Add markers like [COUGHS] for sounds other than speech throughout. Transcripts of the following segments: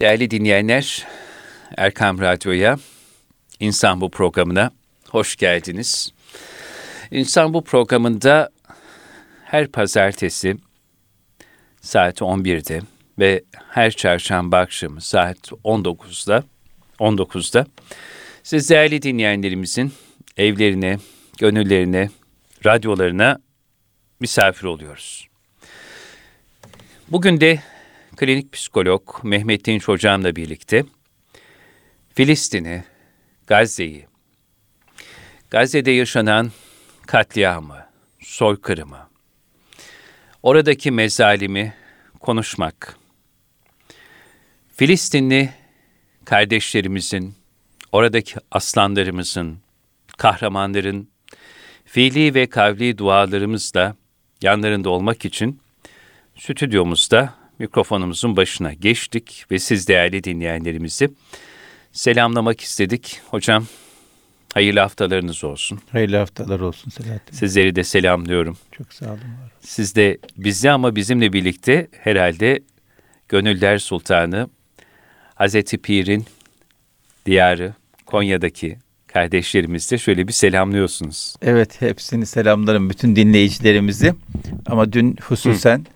Değerli dinleyenler, Erkam Radyo'ya, İnsan Bu programına hoş geldiniz. İnsan Bu programında her pazartesi saat 11'de ve her çarşamba akşamı saat 19'da 19'da siz değerli dinleyenlerimizin evlerine, gönüllerine, radyolarına misafir oluyoruz. Bugün de klinik psikolog Mehmet Dinç Hocam'la birlikte Filistin'i, Gazze'yi, Gazze'de yaşanan katliamı, soykırımı, oradaki mezalimi konuşmak, Filistinli kardeşlerimizin, oradaki aslanlarımızın, kahramanların fiili ve kavli dualarımızla yanlarında olmak için stüdyomuzda mikrofonumuzun başına geçtik ve siz değerli dinleyenlerimizi selamlamak istedik. Hocam hayırlı haftalarınız olsun. Hayırlı haftalar olsun Selahattin. Sizleri de selamlıyorum. Çok sağ olun. Siz de bizi ama bizimle birlikte herhalde Gönüller Sultanı Hazreti Pir'in diyarı Konya'daki kardeşlerimiz de şöyle bir selamlıyorsunuz. Evet hepsini selamlarım bütün dinleyicilerimizi ama dün hususen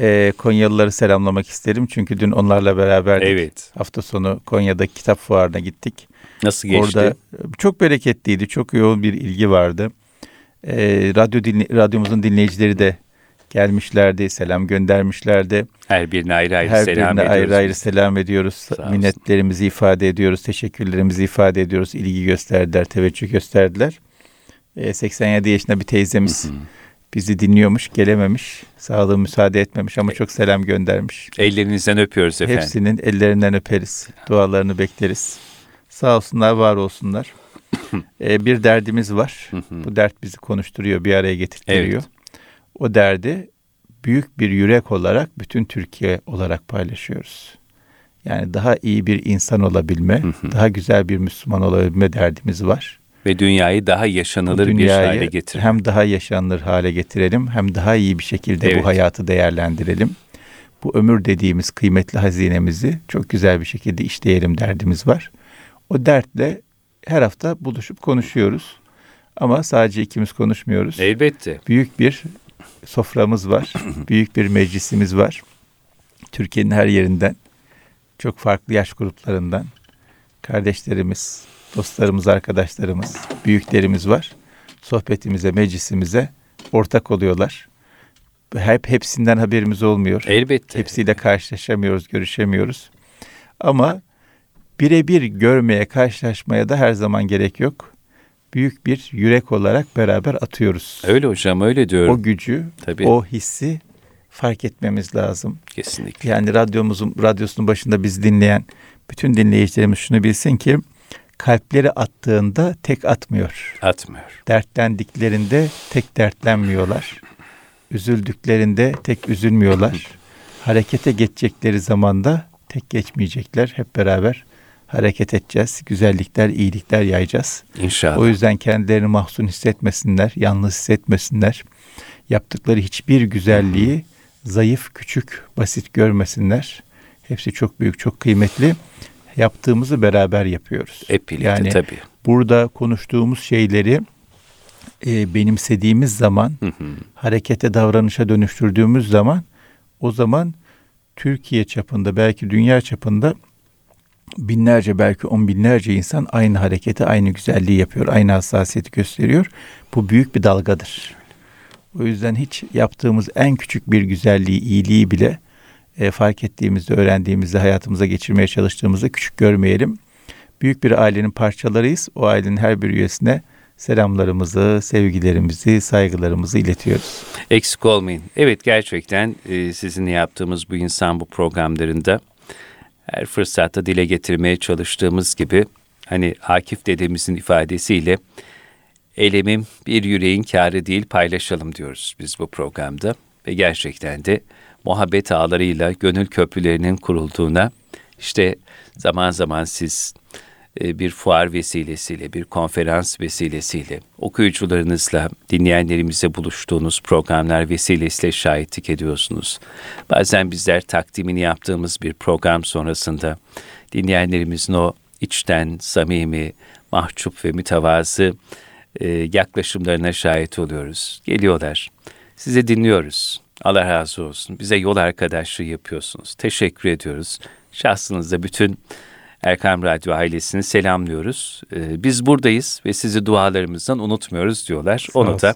e, Konyalıları selamlamak isterim çünkü dün onlarla beraberdik. Evet. Hafta sonu Konya'daki kitap fuarına gittik. Nasıl geçti? Orada çok bereketliydi, çok yoğun bir ilgi vardı. E, radyo dinle, radyomuzun dinleyicileri de gelmişlerdi, selam göndermişlerdi. Her birine ayrı ayrı Her selam birine ediyoruz. ayrı ayrı selam ediyoruz. Minnetlerimizi ifade ediyoruz, teşekkürlerimizi ifade ediyoruz. İlgi gösterdiler, teveccüh gösterdiler. E, 87 yaşında bir teyzemiz Hı hı. Bizi dinliyormuş, gelememiş. Sağlığı müsaade etmemiş ama çok selam göndermiş. Ellerinizden öpüyoruz efendim. Hepsinin ellerinden öperiz. Dualarını bekleriz. Sağ olsunlar, var olsunlar. [COUGHS] E, bir derdimiz var. Bu dert bizi konuşturuyor, bir araya getirtiyor. Evet. O derdi büyük bir yürek olarak bütün Türkiye olarak paylaşıyoruz. Yani daha iyi bir insan olabilme, daha güzel bir Müslüman olabilme derdimiz var. Ve dünyayı daha yaşanılır bir dünyayı hale getirin. hem daha yaşanılır hale getirelim, hem daha iyi bir şekilde Evet. bu hayatı değerlendirelim. Bu ömür dediğimiz kıymetli hazinemizi çok güzel bir şekilde işleyelim derdimiz var. O dertle her hafta buluşup konuşuyoruz. Ama sadece ikimiz konuşmuyoruz. Elbette. Büyük bir soframız var. [CLEARS THROAT] büyük bir meclisimiz var. Türkiye'nin her yerinden, çok farklı yaş gruplarından kardeşlerimiz, dostlarımız, arkadaşlarımız, büyüklerimiz var. Sohbetimize, meclisimize ortak oluyorlar. Hep hepsinden haberimiz olmuyor. Elbette. Hepsiyle karşılaşamıyoruz, görüşemiyoruz. Ama birebir görmeye, karşılaşmaya da her zaman gerek yok. Büyük bir yürek olarak beraber atıyoruz. Öyle hocam öyle diyorum. O gücü, Tabii. o hissi fark etmemiz lazım. Kesinlikle. Yani radyomuzun radyosunun başında biz dinleyen bütün dinleyicilerimiz şunu bilsin ki kalpleri attığında tek atmıyor. Atmıyor. Dertlendiklerinde tek dertlenmiyorlar. Üzüldüklerinde tek üzülmüyorlar. Harekete geçecekleri zamanda tek geçmeyecekler. Hep beraber hareket edeceğiz. Güzellikler, iyilikler yayacağız. İnşallah. O yüzden kendilerini mahzun hissetmesinler, yalnız hissetmesinler. Yaptıkları hiçbir güzelliği zayıf, küçük, basit görmesinler. Hepsi çok büyük, çok kıymetli. Yaptığımızı beraber yapıyoruz. Hep birlikte Yani tabii. burada konuştuğumuz şeyleri e, benimsediğimiz zaman, Hı hı. harekete, davranışa dönüştürdüğümüz zaman o zaman Türkiye çapında belki dünya çapında binlerce belki on binlerce insan aynı hareketi, aynı güzelliği yapıyor, aynı hassasiyeti gösteriyor. Bu büyük bir dalgadır. O yüzden hiç yaptığımız en küçük bir güzelliği, iyiliği bile e, fark ettiğimizde, öğrendiğimizde, hayatımıza geçirmeye çalıştığımızda küçük görmeyelim. Büyük bir ailenin parçalarıyız. O ailenin her bir üyesine selamlarımızı, sevgilerimizi, saygılarımızı iletiyoruz. Eksik olmayın. Evet gerçekten e, sizinle yaptığımız bu insan bu programlarında her fırsatta dile getirmeye çalıştığımız gibi hani Akif dedemizin ifadesiyle elemim bir yüreğin kârı değil paylaşalım diyoruz biz bu programda ve gerçekten de muhabbet ağlarıyla gönül köprülerinin kurulduğuna işte zaman zaman siz e, bir fuar vesilesiyle, bir konferans vesilesiyle, okuyucularınızla, dinleyenlerimize buluştuğunuz programlar vesilesiyle şahitlik ediyorsunuz. Bazen bizler takdimini yaptığımız bir program sonrasında dinleyenlerimizin o içten, samimi, mahcup ve mütevazı e, yaklaşımlarına şahit oluyoruz. Geliyorlar. Sizi dinliyoruz. Allah razı olsun. Bize yol arkadaşlığı yapıyorsunuz. Teşekkür ediyoruz. Şahsınızda bütün Erkam Radyo ailesini selamlıyoruz. Ee, biz buradayız ve sizi dualarımızdan unutmuyoruz diyorlar. Sağ Onu da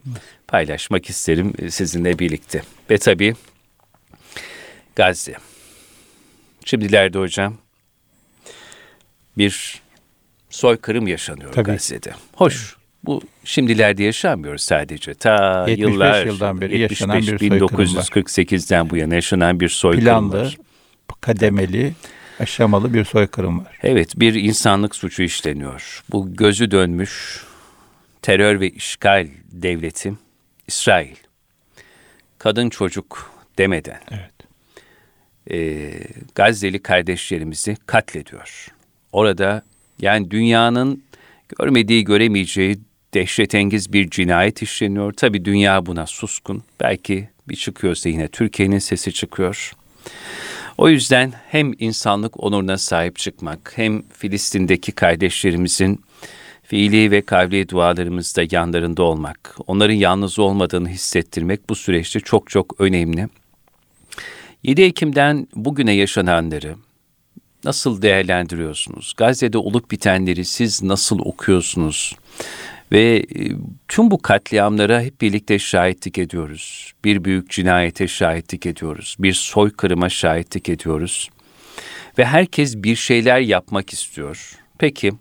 paylaşmak isterim e, sizinle birlikte. Ve tabii Gazze. Şimdilerde hocam bir soykırım yaşanıyor tabii. Gazze'de. Hoş. Bu şimdilerde yaşanmıyor sadece. Ta 75 yıllar yıldan beri 75, yaşanan bir 1948'den bu yana yaşanan bir soykırım Planlı, var. kademeli, aşamalı bir soykırım var. Evet, bir insanlık suçu işleniyor. Bu gözü dönmüş terör ve işgal devleti İsrail. Kadın çocuk demeden evet. e, Gazze'li kardeşlerimizi katlediyor. Orada yani dünyanın görmediği göremeyeceği dehşetengiz bir cinayet işleniyor. Tabi dünya buna suskun. Belki bir çıkıyorsa yine Türkiye'nin sesi çıkıyor. O yüzden hem insanlık onuruna sahip çıkmak, hem Filistin'deki kardeşlerimizin fiili ve kavli dualarımızda yanlarında olmak, onların yalnız olmadığını hissettirmek bu süreçte çok çok önemli. 7 Ekim'den bugüne yaşananları, nasıl değerlendiriyorsunuz? Gazze'de olup bitenleri siz nasıl okuyorsunuz? Ve e, tüm bu katliamlara hep birlikte şahitlik ediyoruz. Bir büyük cinayete şahitlik ediyoruz. Bir soykırıma şahitlik ediyoruz. Ve herkes bir şeyler yapmak istiyor. Peki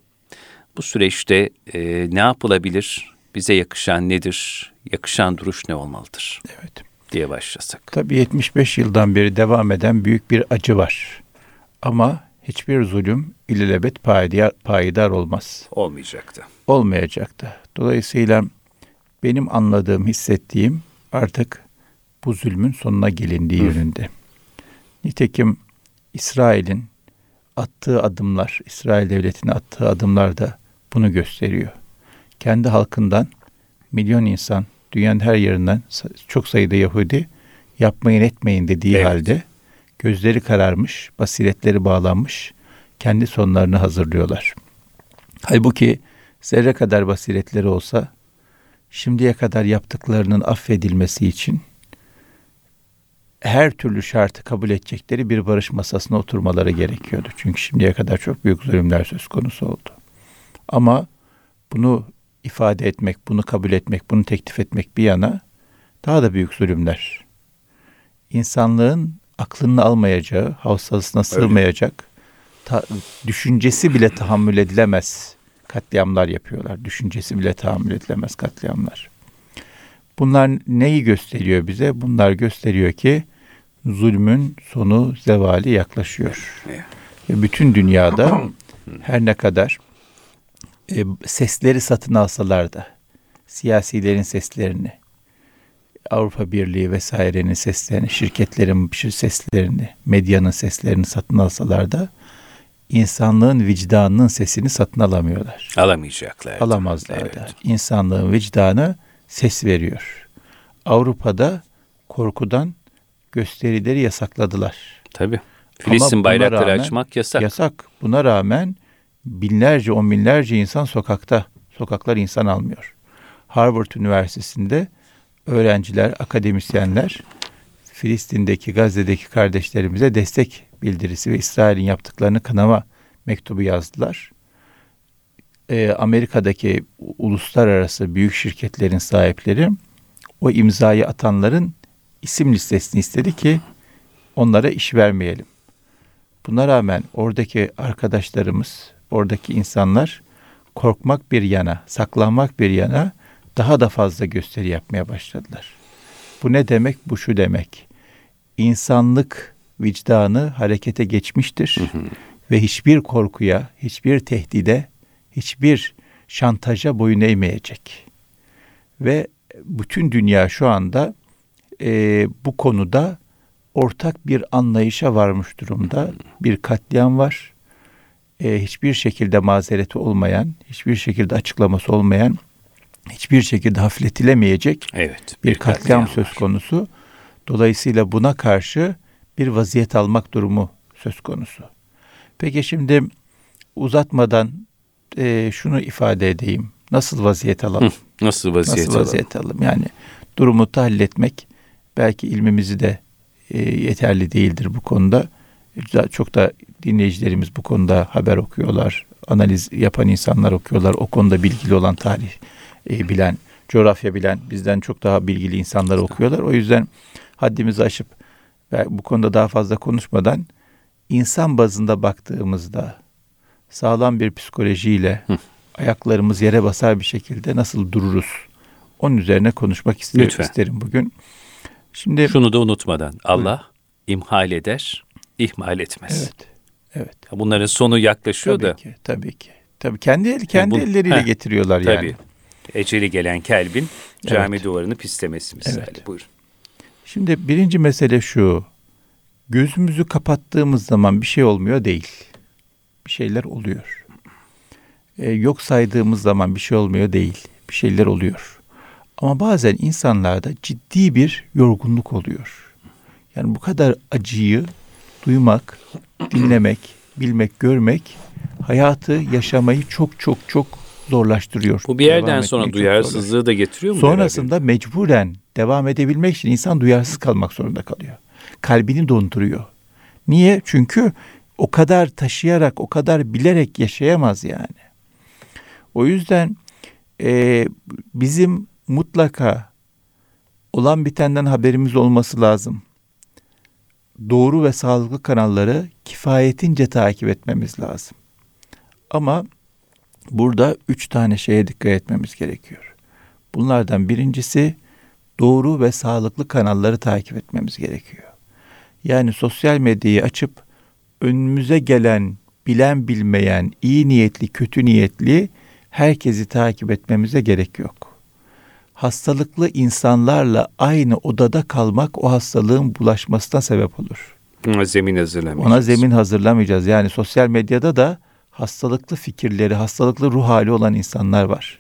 bu süreçte e, ne yapılabilir? Bize yakışan nedir? Yakışan duruş ne olmalıdır? Evet. Diye başlasak. Tabii 75 yıldan beri devam eden büyük bir acı var. Ama hiçbir zulüm ilelebet payidar, payidar olmaz. Olmayacaktı. Olmayacaktı. Dolayısıyla benim anladığım, hissettiğim artık bu zulmün sonuna gelindiği Hı. yönünde. Nitekim İsrail'in attığı adımlar, İsrail devletinin attığı adımlar da bunu gösteriyor. Kendi halkından milyon insan, dünyanın her yerinden çok sayıda Yahudi yapmayın etmeyin dediği evet. halde gözleri kararmış, basiretleri bağlanmış, kendi sonlarını hazırlıyorlar. Halbuki zerre kadar basiretleri olsa şimdiye kadar yaptıklarının affedilmesi için her türlü şartı kabul edecekleri bir barış masasına oturmaları gerekiyordu. Çünkü şimdiye kadar çok büyük zulümler söz konusu oldu. Ama bunu ifade etmek, bunu kabul etmek, bunu teklif etmek bir yana daha da büyük zulümler. İnsanlığın aklını almayacağı, havsasına sığmayacak, ta, düşüncesi bile tahammül edilemez katliamlar yapıyorlar. Düşüncesi bile tahammül edilemez katliamlar. Bunlar neyi gösteriyor bize? Bunlar gösteriyor ki zulmün sonu zevali yaklaşıyor. Bütün dünyada [COUGHS] her ne kadar e, sesleri satın alsalar da siyasilerin seslerini, Avrupa Birliği vesairenin seslerini, şirketlerin seslerini, medyanın seslerini satın alsalar da insanlığın vicdanının sesini satın alamıyorlar. Alamayacaklar. Alamazlar evet. da. İnsanlığın vicdanı ses veriyor. Avrupa'da korkudan gösterileri yasakladılar. Tabii. Filistin bayrakları rağmen, açmak yasak. Yasak. Buna rağmen binlerce, on binlerce insan sokakta. Sokaklar insan almıyor. Harvard Üniversitesi'nde öğrenciler, akademisyenler Filistin'deki, Gazze'deki kardeşlerimize destek bildirisi ve İsrail'in yaptıklarını kınama mektubu yazdılar. Ee, Amerika'daki uluslararası büyük şirketlerin sahipleri o imzayı atanların isim listesini istedi ki onlara iş vermeyelim. Buna rağmen oradaki arkadaşlarımız, oradaki insanlar korkmak bir yana, saklanmak bir yana daha da fazla gösteri yapmaya başladılar. Bu ne demek? Bu şu demek. İnsanlık vicdanı harekete geçmiştir. Hı hı. Ve hiçbir korkuya, hiçbir tehdide, hiçbir şantaja boyun eğmeyecek. Ve bütün dünya şu anda e, bu konuda ortak bir anlayışa varmış durumda. Bir katliam var. e, hiçbir şekilde mazereti olmayan, hiçbir şekilde açıklaması olmayan, hiçbir şekilde hafifletilemeyecek evet, bir, bir katliam, katliam söz konusu. Dolayısıyla buna karşı bir vaziyet almak durumu söz konusu. Peki şimdi uzatmadan e, şunu ifade edeyim. Nasıl vaziyet alalım? Hı, nasıl vaziyet nasıl vaziyet alalım? alalım? Yani durumu halletmek belki ilmimizi de e, yeterli değildir bu konuda. Çok da dinleyicilerimiz bu konuda haber okuyorlar, analiz yapan insanlar okuyorlar, o konuda bilgili olan tarih e, bilen, coğrafya bilen, bizden çok daha bilgili insanlar okuyorlar. O yüzden haddimizi aşıp ve bu konuda daha fazla konuşmadan insan bazında baktığımızda sağlam bir psikolojiyle Hı. ayaklarımız yere basar bir şekilde nasıl dururuz? Onun üzerine konuşmak isterim, Lütfen. isterim bugün. Şimdi şunu da unutmadan Allah buyurun. imhal eder, ihmal etmez. Evet. Evet. Bunların sonu yaklaşıyor tabii da. Ki, tabii ki. Tabii kendi kendi bu, elleriyle heh, getiriyorlar tabii. yani. Eceli gelen kelbin cami evet. duvarını pislemesi misali. Evet. Buyurun. Şimdi birinci mesele şu. Gözümüzü kapattığımız zaman bir şey olmuyor değil. Bir şeyler oluyor. Ee, yok saydığımız zaman bir şey olmuyor değil. Bir şeyler oluyor. Ama bazen insanlarda ciddi bir yorgunluk oluyor. Yani bu kadar acıyı duymak, dinlemek, bilmek, görmek hayatı yaşamayı çok çok çok zorlaştırıyor. Bu bir yerden sonra duyarsızlığı da getiriyor mu? Sonrasında herhalde? mecburen devam edebilmek için insan duyarsız kalmak zorunda kalıyor. Kalbini donduruyor. Niye? Çünkü o kadar taşıyarak, o kadar bilerek yaşayamaz yani. O yüzden e, bizim mutlaka olan bitenden haberimiz olması lazım. Doğru ve sağlıklı kanalları kifayetince takip etmemiz lazım. Ama burada üç tane şeye dikkat etmemiz gerekiyor. Bunlardan birincisi doğru ve sağlıklı kanalları takip etmemiz gerekiyor. Yani sosyal medyayı açıp önümüze gelen, bilen bilmeyen, iyi niyetli, kötü niyetli herkesi takip etmemize gerek yok. Hastalıklı insanlarla aynı odada kalmak o hastalığın bulaşmasına sebep olur. Ona zemin hazırlamayacağız. Ona zemin hazırlamayacağız. Yani sosyal medyada da hastalıklı fikirleri, hastalıklı ruh hali olan insanlar var.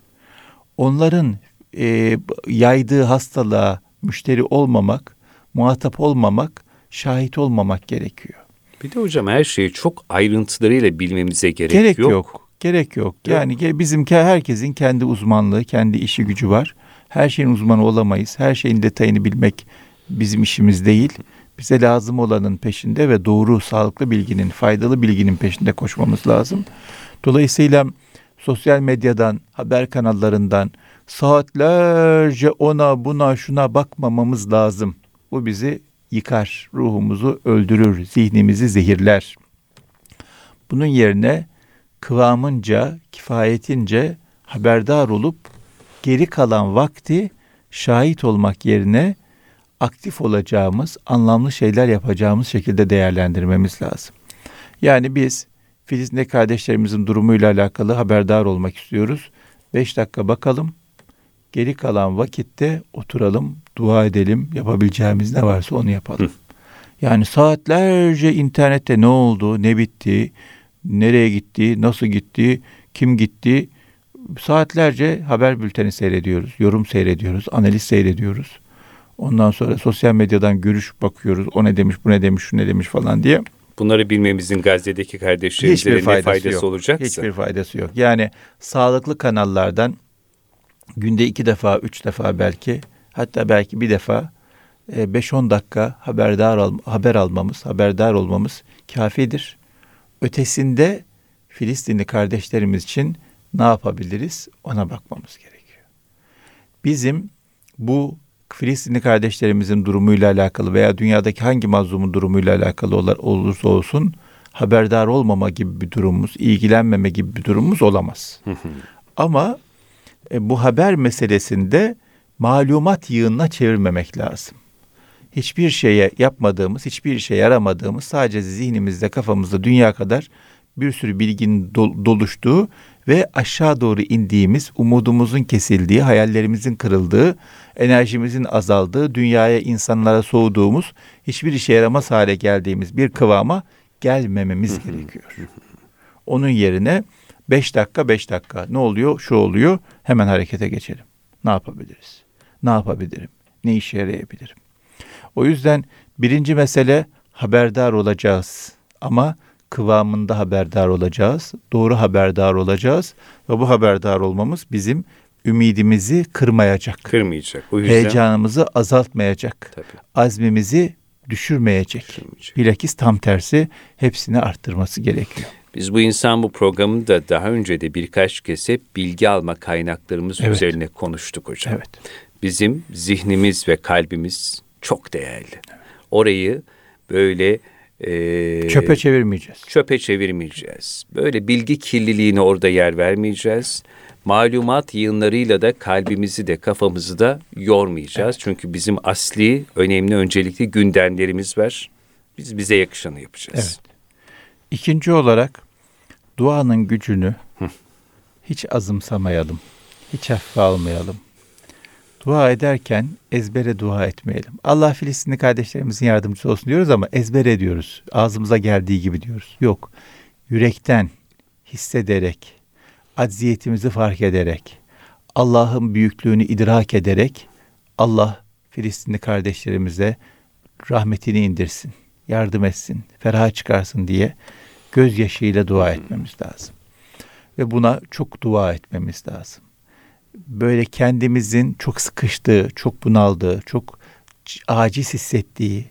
Onların e, yaydığı hastalığa müşteri olmamak, muhatap olmamak, şahit olmamak gerekiyor. Bir de hocam her şeyi çok ayrıntılarıyla bilmemize gerek, gerek yok. yok. Gerek yok. Yani yok. bizim herkesin kendi uzmanlığı, kendi işi gücü var. Her şeyin uzmanı olamayız. Her şeyin detayını bilmek bizim işimiz değil. Bize lazım olanın peşinde ve doğru, sağlıklı bilginin, faydalı bilginin peşinde koşmamız lazım. Dolayısıyla sosyal medyadan, haber kanallarından saatlerce ona buna şuna bakmamamız lazım. Bu bizi yıkar, ruhumuzu öldürür, zihnimizi zehirler. Bunun yerine kıvamınca, kifayetince haberdar olup geri kalan vakti şahit olmak yerine aktif olacağımız, anlamlı şeyler yapacağımız şekilde değerlendirmemiz lazım. Yani biz Filistinli kardeşlerimizin durumuyla alakalı haberdar olmak istiyoruz. Beş dakika bakalım. Geri kalan vakitte oturalım, dua edelim, yapabileceğimiz ne varsa onu yapalım. Yani saatlerce internette ne oldu, ne bitti, nereye gitti, nasıl gitti, kim gitti, saatlerce haber bülteni seyrediyoruz, yorum seyrediyoruz, analiz seyrediyoruz. Ondan sonra sosyal medyadan görüş bakıyoruz. O ne demiş, bu ne demiş, şu ne demiş falan diye. Bunları bilmemizin Gazze'deki kardeşlerimize ne faydası yok. olacaksa. Hiçbir faydası yok. Yani sağlıklı kanallardan günde iki defa, üç defa belki hatta belki bir defa 5-10 e, dakika haberdar al, haber almamız, haberdar olmamız kafidir. Ötesinde Filistinli kardeşlerimiz için ne yapabiliriz? Ona bakmamız gerekiyor. Bizim bu Filistinli kardeşlerimizin durumuyla alakalı veya dünyadaki hangi mazlumun durumuyla alakalı olursa olsun haberdar olmama gibi bir durumumuz, ilgilenmeme gibi bir durumumuz olamaz. Ama e, bu haber meselesinde malumat yığınına çevirmemek lazım. Hiçbir şeye yapmadığımız, hiçbir işe yaramadığımız, sadece zihnimizde, kafamızda dünya kadar bir sürü bilginin doluştuğu ve aşağı doğru indiğimiz, umudumuzun kesildiği, hayallerimizin kırıldığı, enerjimizin azaldığı, dünyaya, insanlara soğuduğumuz, hiçbir işe yaramaz hale geldiğimiz bir kıvama gelmememiz gerekiyor. Onun yerine 5 dakika 5 dakika ne oluyor? Şu oluyor. Hemen harekete geçelim. Ne yapabiliriz? Ne yapabilirim? Ne işe yarayabilirim? O yüzden birinci mesele haberdar olacağız. Ama kıvamında haberdar olacağız. Doğru haberdar olacağız. Ve bu haberdar olmamız bizim ümidimizi kırmayacak. Kırmayacak. O yüzden... Heyecanımızı azaltmayacak. Tabii. Azmimizi düşürmeyecek. Kırmayacak. Bilakis tam tersi hepsini arttırması gerekiyor. Biz bu insan bu programında daha önce de birkaç kez hep bilgi alma kaynaklarımız Evet. üzerine konuştuk hocam. Evet. Bizim zihnimiz ve kalbimiz çok değerli. Orayı böyle e, Çöpe çevirmeyeceğiz. çöpe çevirmeyeceğiz. Böyle bilgi kirliliğine orada yer vermeyeceğiz. Malumat yığınlarıyla da kalbimizi de kafamızı da yormayacağız. Çünkü bizim asli, önemli, öncelikli gündemlerimiz var. Biz bize yakışanı yapacağız. Evet. İkinci olarak duanın gücünü hiç azımsamayalım. Hiç hafife almayalım. Dua ederken ezbere dua etmeyelim. Allah Filistinli kardeşlerimizin yardımcısı olsun diyoruz ama ezbere diyoruz. Ağzımıza geldiği gibi diyoruz. Yok. Yürekten hissederek, acziyetimizi fark ederek, Allah'ın büyüklüğünü idrak ederek Allah Filistinli kardeşlerimize rahmetini indirsin, yardım etsin, feraha çıkarsın diye gözyaşıyla dua etmemiz lazım. Ve buna çok dua etmemiz lazım. Böyle kendimizin çok sıkıştığı, çok bunaldığı, çok aciz hissettiği,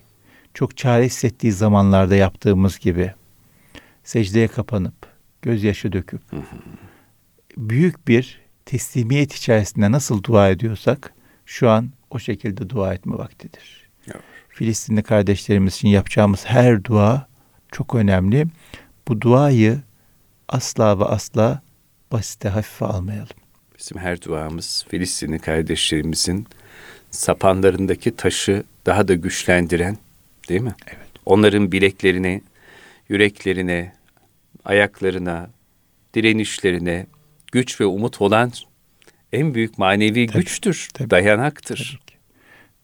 çok çare hissettiği zamanlarda yaptığımız gibi secdeye kapanıp, gözyaşı döküp, büyük bir teslimiyet içerisinde nasıl dua ediyorsak, şu an o şekilde dua etme vaktidir. Evet. Filistinli kardeşlerimiz için yapacağımız her dua çok önemli. Bu duayı asla ve asla basite hafife almayalım. Bizim her duamız Filistinli kardeşlerimizin sapanlarındaki taşı daha da güçlendiren değil mi? Evet. Onların bileklerine, yüreklerine, ayaklarına, direnişlerine güç ve umut olan en büyük manevi Tabii, güçtür, tabii. dayanaktır. Tabii ki.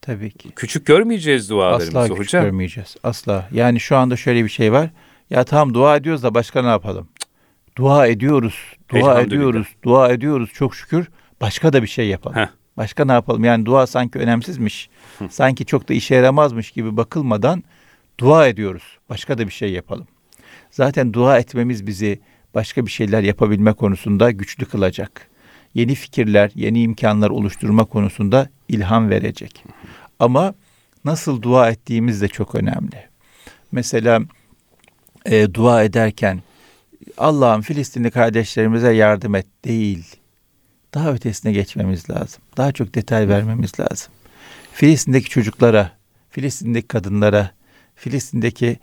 Tabii ki. Küçük görmeyeceğiz dualarımızı Asla güç hocam. görmeyeceğiz. Asla. Yani şu anda şöyle bir şey var. Ya tamam dua ediyoruz da başka ne yapalım? Dua ediyoruz. Dua ediyoruz. Dua ediyoruz çok şükür. Başka da bir şey yapalım. Heh. Başka ne yapalım? Yani dua sanki önemsizmiş. Sanki çok da işe yaramazmış gibi bakılmadan dua ediyoruz. Başka da bir şey yapalım. Zaten dua etmemiz bizi başka bir şeyler yapabilme konusunda güçlü kılacak. Yeni fikirler, yeni imkanlar oluşturma konusunda ilham verecek. Ama nasıl dua ettiğimiz de çok önemli. Mesela e, dua ederken Allah'ım Filistinli kardeşlerimize yardım et değil. Daha ötesine geçmemiz lazım. Daha çok detay vermemiz lazım. Filistin'deki çocuklara, Filistin'deki kadınlara, Filistin'deki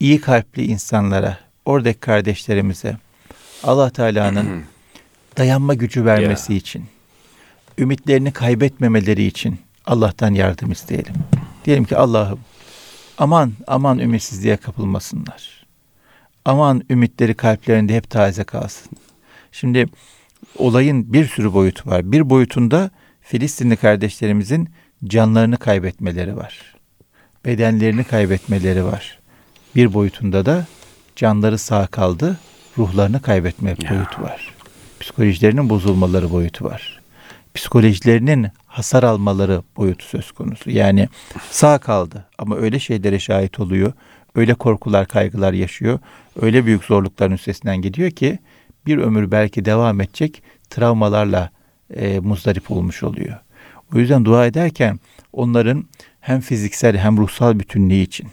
iyi kalpli insanlara, oradaki kardeşlerimize Allah Teala'nın [CLEARS THROAT] dayanma gücü vermesi için, ümitlerini kaybetmemeleri için Allah'tan yardım isteyelim. Diyelim ki Allah'ım aman aman ümitsizliğe kapılmasınlar. Aman ümitleri kalplerinde hep taze kalsın. Şimdi olayın bir sürü boyutu var. Bir boyutunda Filistinli kardeşlerimizin canlarını kaybetmeleri var. Bedenlerini kaybetmeleri var. Bir boyutunda da canları sağ kaldı, ruhlarını kaybetme Ya. boyutu var. Psikolojilerinin bozulmaları boyutu var. Psikolojilerinin hasar almaları boyutu söz konusu. Yani sağ kaldı ama öyle şeylere şahit oluyor. Öyle korkular, kaygılar yaşıyor. Öyle büyük zorlukların üstesinden gidiyor ki bir ömür belki devam edecek travmalarla e, muzdarip olmuş oluyor. O yüzden dua ederken onların hem fiziksel hem ruhsal bütünlüğü için,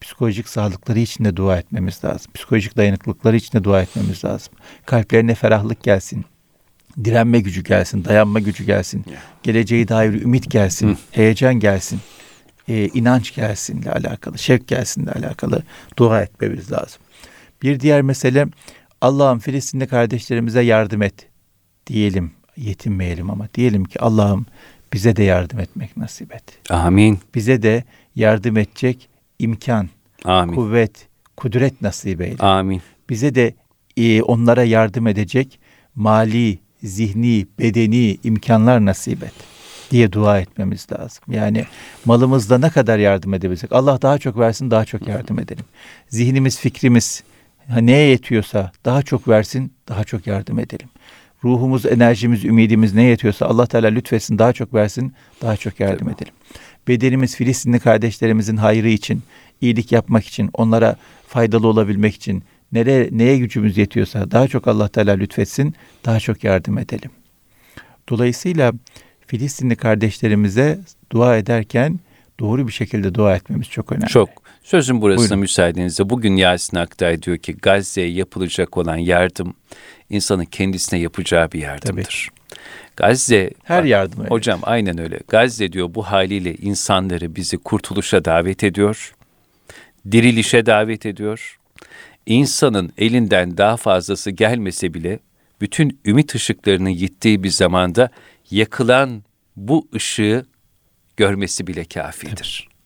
psikolojik sağlıkları için de dua etmemiz lazım. Psikolojik dayanıklılıkları için de dua etmemiz lazım. Kalplerine ferahlık gelsin, direnme gücü gelsin, dayanma gücü gelsin, geleceğe dair ümit gelsin, heyecan gelsin, e, inanç gelsinle alakalı, şevk gelsinle alakalı dua etmemiz lazım. Bir diğer mesele Allah'ım Filistinli kardeşlerimize yardım et diyelim, yetinmeyelim ama diyelim ki Allah'ım bize de yardım etmek nasip et. Amin. Bize de yardım edecek imkan, Amin. kuvvet, kudret nasip eyle. Amin. Bize de e, onlara yardım edecek mali, zihni, bedeni imkanlar nasip et diye dua etmemiz lazım. Yani malımızda ne kadar yardım edebilirsek Allah daha çok versin daha çok yardım edelim. Zihnimiz, fikrimiz neye yetiyorsa daha çok versin, daha çok yardım edelim. Ruhumuz, enerjimiz, ümidimiz ne yetiyorsa Allah Teala lütfetsin, daha çok versin, daha çok yardım Tabii. edelim. Bedenimiz Filistinli kardeşlerimizin hayrı için, iyilik yapmak için, onlara faydalı olabilmek için nere, neye gücümüz yetiyorsa daha çok Allah Teala lütfetsin, daha çok yardım edelim. Dolayısıyla Filistinli kardeşlerimize dua ederken doğru bir şekilde dua etmemiz çok önemli. Çok. Sözün burasına Buyurun. müsaadenizle. Bugün Yasin Aktay diyor ki Gazze'ye yapılacak olan yardım insanın kendisine yapacağı bir yardımdır. Tabii. Gazze her yardım öyle. Hocam aynen öyle. Gazze diyor bu haliyle insanları bizi kurtuluşa davet ediyor. Dirilişe davet ediyor. İnsanın elinden daha fazlası gelmese bile bütün ümit ışıklarının gittiği bir zamanda yakılan bu ışığı görmesi bile kafidir. Tabii.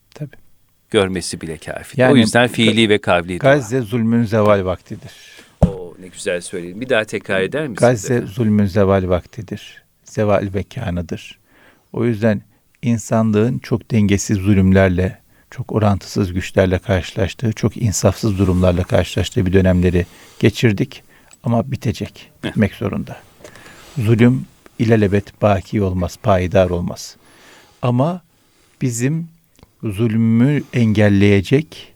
Görmesi bile kafidir. Yani, o yüzden fiili ve kavli Gazze dua. zulmün zeval vaktidir. Oo, ne güzel söyledin. Bir daha tekrar eder misin? Gazze efendim? zulmün zeval vaktidir. Zeval mekanıdır. O yüzden insanlığın çok dengesiz zulümlerle, çok orantısız güçlerle karşılaştığı, çok insafsız durumlarla karşılaştığı bir dönemleri geçirdik. Ama bitecek, bitmek zorunda. Zulüm ilelebet baki olmaz, payidar olmaz. Ama bizim zulmü engelleyecek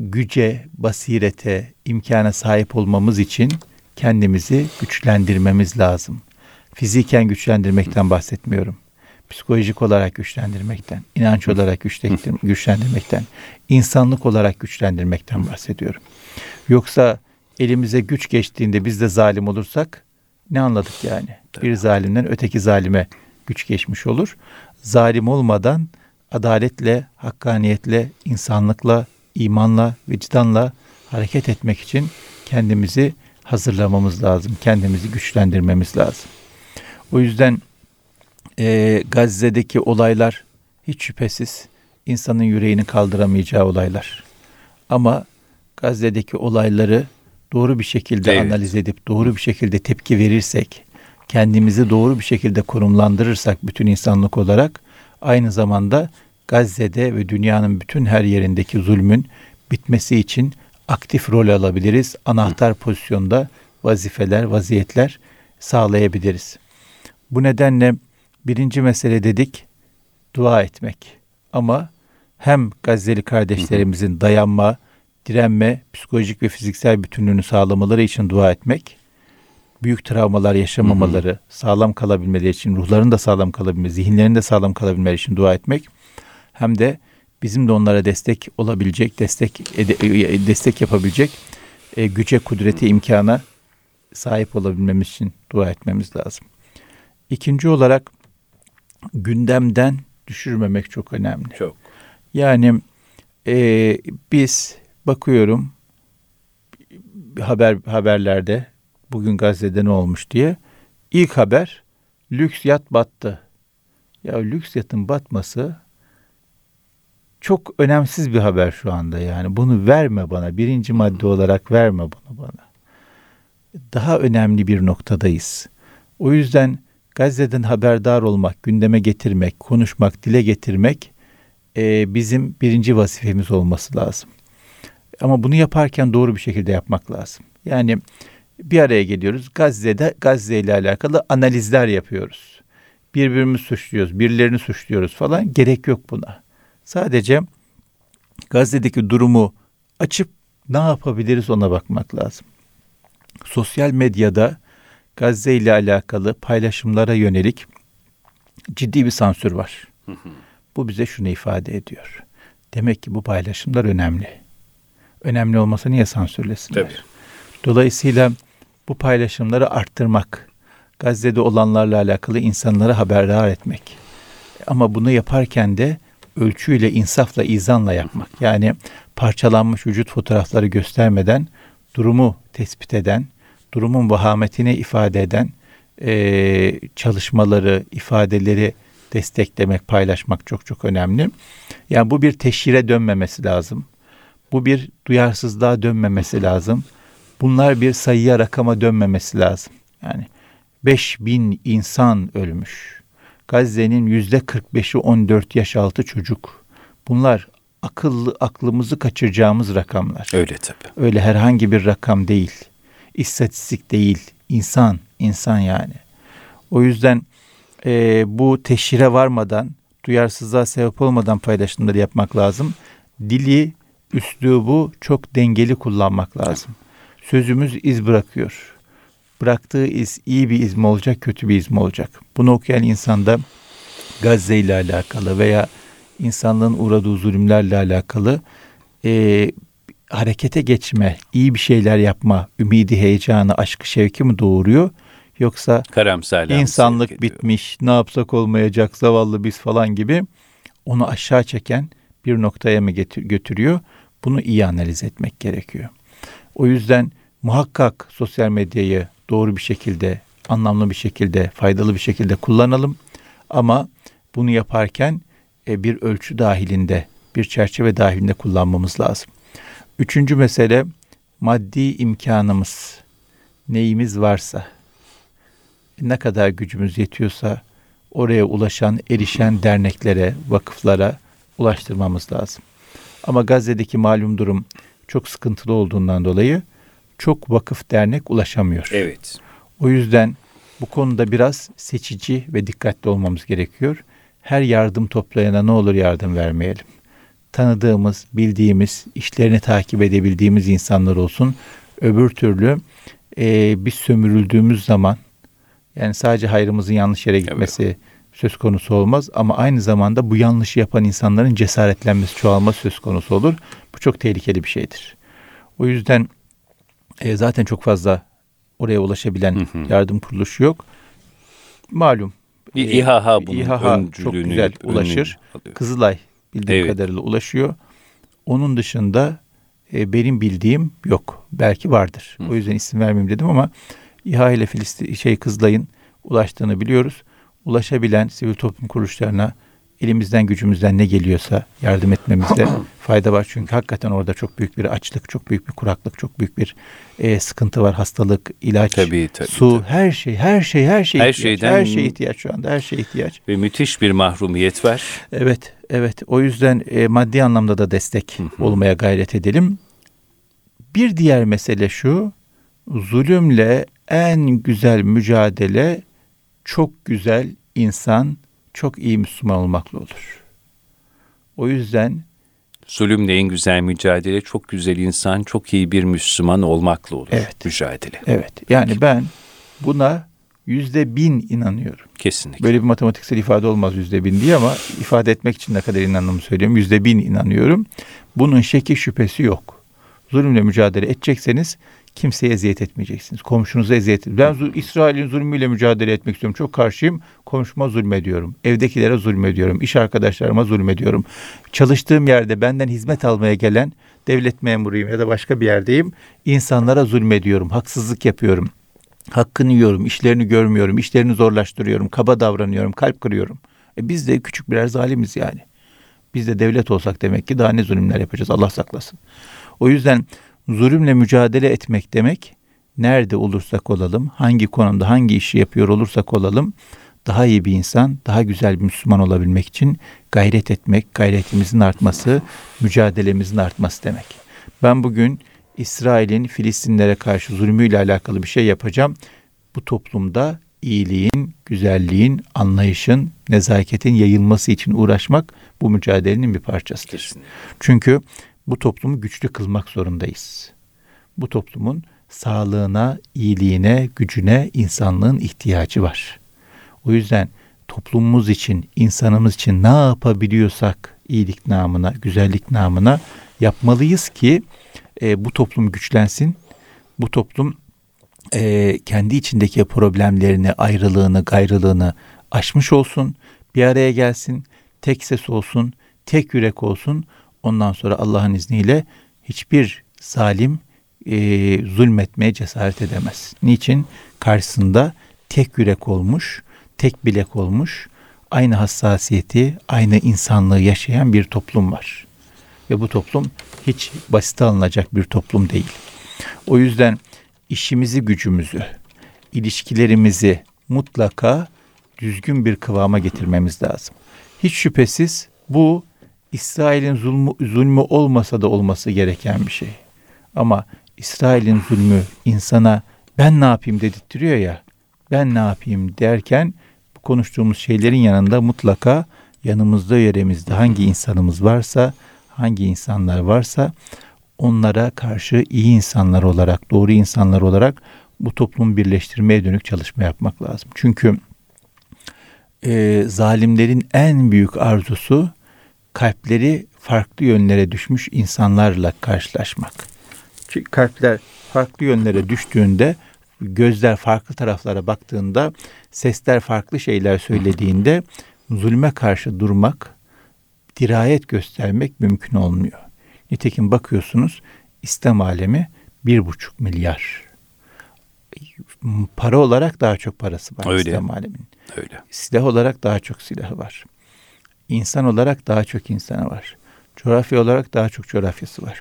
güce, basirete, imkana sahip olmamız için kendimizi güçlendirmemiz lazım. Fiziken güçlendirmekten bahsetmiyorum. Psikolojik olarak güçlendirmekten, inanç olarak [LAUGHS] güçlendirmekten, insanlık olarak güçlendirmekten bahsediyorum. Yoksa elimize güç geçtiğinde biz de zalim olursak ne anladık yani? Bir zalimden öteki zalime güç geçmiş olur. Zalim olmadan adaletle, hakkaniyetle, insanlıkla, imanla, vicdanla hareket etmek için kendimizi hazırlamamız lazım. Kendimizi güçlendirmemiz lazım. O yüzden e, Gazze'deki olaylar hiç şüphesiz insanın yüreğini kaldıramayacağı olaylar. Ama Gazze'deki olayları doğru bir şekilde evet. analiz edip doğru bir şekilde tepki verirsek, kendimizi doğru bir şekilde konumlandırırsak bütün insanlık olarak aynı zamanda Gazze'de ve dünyanın bütün her yerindeki zulmün bitmesi için aktif rol alabiliriz. Anahtar pozisyonda vazifeler, vaziyetler sağlayabiliriz. Bu nedenle birinci mesele dedik dua etmek. Ama hem Gazze'li kardeşlerimizin dayanma, direnme, psikolojik ve fiziksel bütünlüğünü sağlamaları için dua etmek, büyük travmalar yaşamamaları, hı hı. sağlam kalabilmeleri için, ruhların da sağlam kalabilmeleri, zihinlerin de sağlam kalabilmeleri için dua etmek, hem de bizim de onlara destek olabilecek, destek ede, e, destek yapabilecek e, güce, kudreti, imkana sahip olabilmemiz için dua etmemiz lazım. İkinci olarak gündemden düşürmemek çok önemli. Çok. Yani e, biz bakıyorum haber haberlerde bugün Gazze'de ne olmuş diye ilk haber lüks yat battı. Ya lüks yatın batması çok önemsiz bir haber şu anda yani. Bunu verme bana. Birinci madde olarak verme bunu bana. Daha önemli bir noktadayız. O yüzden Gazze'den haberdar olmak, gündeme getirmek, konuşmak, dile getirmek e, bizim birinci vazifemiz olması lazım. Ama bunu yaparken doğru bir şekilde yapmak lazım. Yani bir araya geliyoruz. Gazze'de Gazze ile alakalı analizler yapıyoruz. Birbirimizi suçluyoruz, birilerini suçluyoruz falan. Gerek yok buna. Sadece Gazze'deki durumu açıp ne yapabiliriz ona bakmak lazım. Sosyal medyada Gazze ile alakalı paylaşımlara yönelik ciddi bir sansür var. Bu bize şunu ifade ediyor. Demek ki bu paylaşımlar önemli. Önemli olmasa niye sansürlesinler? Tabii. Dolayısıyla bu paylaşımları arttırmak, Gazze'de olanlarla alakalı insanları haberdar etmek. Ama bunu yaparken de ölçüyle, insafla, izanla yapmak. Yani parçalanmış vücut fotoğrafları göstermeden durumu tespit eden, durumun vahametini ifade eden e, çalışmaları, ifadeleri desteklemek, paylaşmak çok çok önemli. Yani bu bir teşhire dönmemesi lazım. Bu bir duyarsızlığa dönmemesi lazım. Bunlar bir sayıya, rakama dönmemesi lazım. Yani 5000 insan ölmüş. Gazze'nin yüzde 45'i 14 yaş altı çocuk. Bunlar akıllı aklımızı kaçıracağımız rakamlar. Öyle tabii. Öyle herhangi bir rakam değil. İstatistik değil. İnsan, insan yani. O yüzden e, bu teşhire varmadan, duyarsızlığa sebep olmadan paylaşımları yapmak lazım. Dili, üslubu çok dengeli kullanmak lazım. Sözümüz iz bırakıyor. Bıraktığı iz iyi bir iz mi olacak, kötü bir iz mi olacak? Bunu okuyan insanda Gazze ile alakalı veya insanlığın uğradığı zulümlerle alakalı e, harekete geçme, iyi bir şeyler yapma, ümidi, heyecanı, aşkı, şevki mi doğuruyor? Yoksa Karamsarlığa mı insanlık bitmiş, ne yapsak olmayacak, zavallı biz falan gibi onu aşağı çeken bir noktaya mı getir- götürüyor? Bunu iyi analiz etmek gerekiyor. O yüzden muhakkak sosyal medyayı doğru bir şekilde, anlamlı bir şekilde, faydalı bir şekilde kullanalım. Ama bunu yaparken e, bir ölçü dahilinde, bir çerçeve dahilinde kullanmamız lazım. Üçüncü mesele maddi imkanımız, neyimiz varsa, ne kadar gücümüz yetiyorsa oraya ulaşan, erişen derneklere, vakıflara ulaştırmamız lazım. Ama Gazze'deki malum durum çok sıkıntılı olduğundan dolayı çok vakıf dernek ulaşamıyor. Evet. O yüzden bu konuda biraz seçici ve dikkatli olmamız gerekiyor. Her yardım toplayana ne olur yardım vermeyelim. Tanıdığımız, bildiğimiz, işlerini takip edebildiğimiz insanlar olsun. Öbür türlü e, biz sömürüldüğümüz zaman yani sadece hayrımızın yanlış yere gitmesi söz konusu olmaz ama aynı zamanda bu yanlışı yapan insanların cesaretlenmesi, çoğalması söz konusu olur. Bu çok tehlikeli bir şeydir. O yüzden e, zaten çok fazla oraya ulaşabilen Hı hı. yardım kuruluşu yok. Malum. Bir e, İHA bunun İHA çok güzel ulaşır. alıyor. Kızılay bildiğim Evet. kadarıyla ulaşıyor. Onun dışında e, benim bildiğim yok. Belki vardır. Hı. O yüzden isim vermeyeyim dedim ama İHA ile Filistin şey Kızılay'ın ulaştığını biliyoruz. Ulaşabilen sivil toplum kuruluşlarına elimizden gücümüzden ne geliyorsa yardım etmemizde [CLEARS THROAT] fayda var. Çünkü hakikaten orada çok büyük bir açlık, çok büyük bir kuraklık, çok büyük bir e, sıkıntı var. Hastalık, ilaç, Tabii, tabii, su, tabii. her şey, her şey, her şey Her ihtiyaç. şeyden- Her şeye ihtiyaç şu anda, her şeye ihtiyaç. Ve müthiş bir mahrumiyet var. Evet, evet. O yüzden e, maddi anlamda da destek olmaya gayret edelim. Bir diğer mesele şu, zulümle en güzel mücadele çok güzel insan, çok iyi Müslüman olmakla olur. O yüzden Zulümle en güzel mücadele çok güzel insan, çok iyi bir Müslüman olmakla olur. Evet. Mücadele. evet, yani ben buna yüzde bin inanıyorum. Kesinlikle. Böyle bir matematiksel ifade olmaz yüzde bin diye ama ifade etmek için ne kadar inandığımı söylüyorum. Yüzde bin inanıyorum. Bunun şeki şüphesi yok. Zulümle mücadele edecekseniz kimseye eziyet etmeyeceksiniz. Komşunuza eziyet Ben İsrail'in zulmüyle mücadele etmek istiyorum. Çok karşıyım. Komşuma zulmediyorum. Evdekilere zulmediyorum. İş arkadaşlarıma zulmediyorum. Çalıştığım yerde benden hizmet almaya gelen devlet memuruyum ya da başka bir yerdeyim. İnsanlara zulmediyorum. Haksızlık yapıyorum. Hakkını yiyorum, işlerini görmüyorum, işlerini zorlaştırıyorum, kaba davranıyorum, kalp kırıyorum. E biz de küçük birer zalimiz yani. Biz de devlet olsak demek ki daha ne zulümler yapacağız Allah saklasın. O yüzden zulümle mücadele etmek demek nerede olursak olalım, hangi konumda hangi işi yapıyor olursak olalım daha iyi bir insan, daha güzel bir Müslüman olabilmek için gayret etmek, gayretimizin artması, mücadelemizin artması demek. Ben bugün İsrail'in Filistinlere karşı zulmüyle alakalı bir şey yapacağım. Bu toplumda iyiliğin, güzelliğin, anlayışın, nezaketin yayılması için uğraşmak bu mücadelenin bir parçasıdır. Kesinlikle. Çünkü bu toplumu güçlü kılmak zorundayız. Bu toplumun sağlığına, iyiliğine, gücüne, insanlığın ihtiyacı var. O yüzden toplumumuz için, insanımız için ne yapabiliyorsak iyilik namına, güzellik namına yapmalıyız ki e, bu toplum güçlensin. Bu toplum e, kendi içindeki problemlerini, ayrılığını, gayrılığını aşmış olsun. Bir araya gelsin, tek ses olsun, tek yürek olsun. Ondan sonra Allah'ın izniyle hiçbir zalim e, zulmetmeye cesaret edemez. Niçin? Karşısında tek yürek olmuş, tek bilek olmuş, aynı hassasiyeti, aynı insanlığı yaşayan bir toplum var. Ve bu toplum hiç basit alınacak bir toplum değil. O yüzden işimizi, gücümüzü, ilişkilerimizi mutlaka düzgün bir kıvama getirmemiz lazım. Hiç şüphesiz bu İsrail'in zulmü, zulmü olmasa da olması gereken bir şey. Ama İsrail'in zulmü insana ben ne yapayım dedirtiyor ya. Ben ne yapayım derken bu konuştuğumuz şeylerin yanında mutlaka yanımızda yeremizde hangi insanımız varsa, hangi insanlar varsa onlara karşı iyi insanlar olarak, doğru insanlar olarak bu toplumu birleştirmeye dönük çalışma yapmak lazım. Çünkü e, zalimlerin en büyük arzusu kalpleri farklı yönlere düşmüş insanlarla karşılaşmak. Çünkü kalpler farklı yönlere düştüğünde, gözler farklı taraflara baktığında, sesler farklı şeyler söylediğinde zulme karşı durmak, dirayet göstermek mümkün olmuyor. Nitekim bakıyorsunuz İslam alemi bir buçuk milyar. Para olarak daha çok parası var Öyle. İslam aleminin. Öyle. Silah olarak daha çok silahı var. İnsan olarak daha çok insanı var. Coğrafya olarak daha çok coğrafyası var.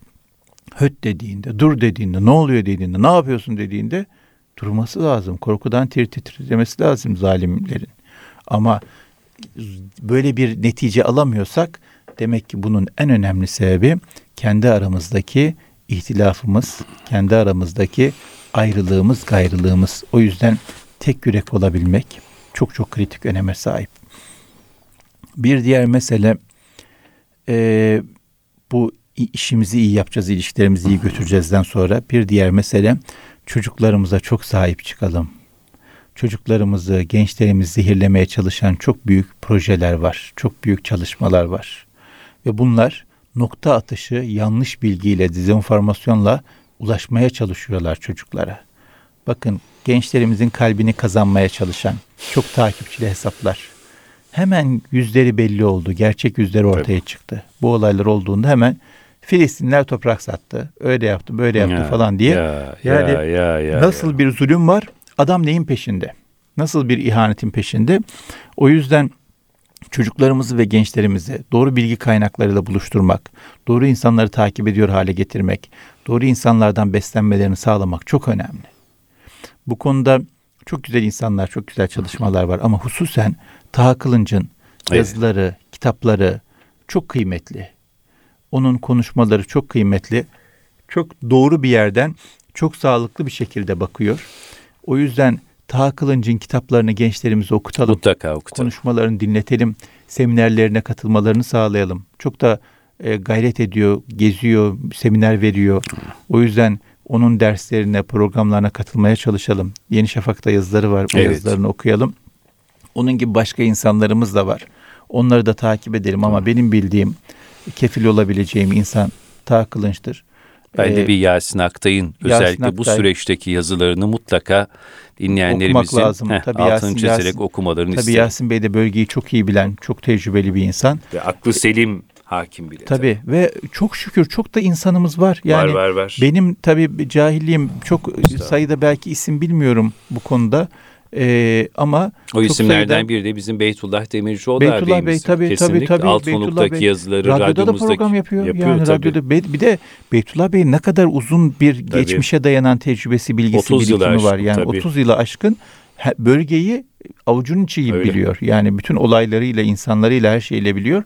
Höt dediğinde, dur dediğinde, ne oluyor dediğinde, ne yapıyorsun dediğinde durması lazım. Korkudan tir titremesi lazım zalimlerin. Ama böyle bir netice alamıyorsak demek ki bunun en önemli sebebi kendi aramızdaki ihtilafımız, kendi aramızdaki ayrılığımız, gayrılığımız. O yüzden tek yürek olabilmek çok çok kritik öneme sahip. Bir diğer mesele e, bu işimizi iyi yapacağız, ilişkilerimizi iyi götüreceğizden sonra bir diğer mesele çocuklarımıza çok sahip çıkalım. Çocuklarımızı, gençlerimizi zehirlemeye çalışan çok büyük projeler var, çok büyük çalışmalar var. Ve bunlar nokta atışı yanlış bilgiyle, dezenformasyonla ulaşmaya çalışıyorlar çocuklara. Bakın gençlerimizin kalbini kazanmaya çalışan çok takipçili hesaplar. Hemen yüzleri belli oldu. Gerçek yüzleri ortaya evet. çıktı. Bu olaylar olduğunda hemen Filistinler toprak sattı. Öyle yaptı, böyle yaptı ya, falan diye. Ya, yani ya, ya, ya, nasıl ya. bir zulüm var? Adam neyin peşinde? Nasıl bir ihanetin peşinde? O yüzden çocuklarımızı ve gençlerimizi doğru bilgi kaynaklarıyla buluşturmak, doğru insanları takip ediyor hale getirmek, doğru insanlardan beslenmelerini sağlamak çok önemli. Bu konuda çok güzel insanlar, çok güzel çalışmalar var ama hususen Taha Kılınç'ın yazıları, evet. kitapları çok kıymetli. Onun konuşmaları çok kıymetli. Çok doğru bir yerden çok sağlıklı bir şekilde bakıyor. O yüzden Taha Kılınç'ın kitaplarını gençlerimize okutalım. Mutlaka okutalım. Konuşmalarını dinletelim. Seminerlerine katılmalarını sağlayalım. Çok da e, gayret ediyor, geziyor, seminer veriyor. O yüzden onun derslerine, programlarına katılmaya çalışalım. Yeni Şafak'ta yazıları var. O evet. yazılarını okuyalım. Onun gibi başka insanlarımız da var. Onları da takip edelim ama benim bildiğim kefil olabileceğim insan Taha Kılınç'tır. Ben de ee, bir Yasin Aktay'ın özellikle Aktay, bu süreçteki yazılarını mutlaka dinleyenlerimizin lazım. Heh, tabii altını Yasin, çizerek Yasin, okumalarını tabii isterim. Tabii Yasin Bey de bölgeyi çok iyi bilen, çok tecrübeli bir insan. Ve aklı selim hakim bile. Tabii, tabii. ve çok şükür çok da insanımız var. Yani var, var, var. Benim tabii cahilliğim çok sayıda belki isim bilmiyorum bu konuda. Ee, ama o isimlerden sayıda, biri de bizim Beytullah Demircioğlu Beytullah Bey tabii Kesinlikle. tabii tabii. Altınonuktaki yazıları radyoda da program yapıyor. yapıyor yani tabii. radyoda bir de Beytullah Bey ne kadar uzun bir tabii. geçmişe dayanan tecrübesi, bilgisi, birikimi var. Yani tabii. 30 yıla aşkın bölgeyi avucunun içi gibi Öyle. biliyor. Yani bütün olaylarıyla, insanlarıyla, her şeyle biliyor.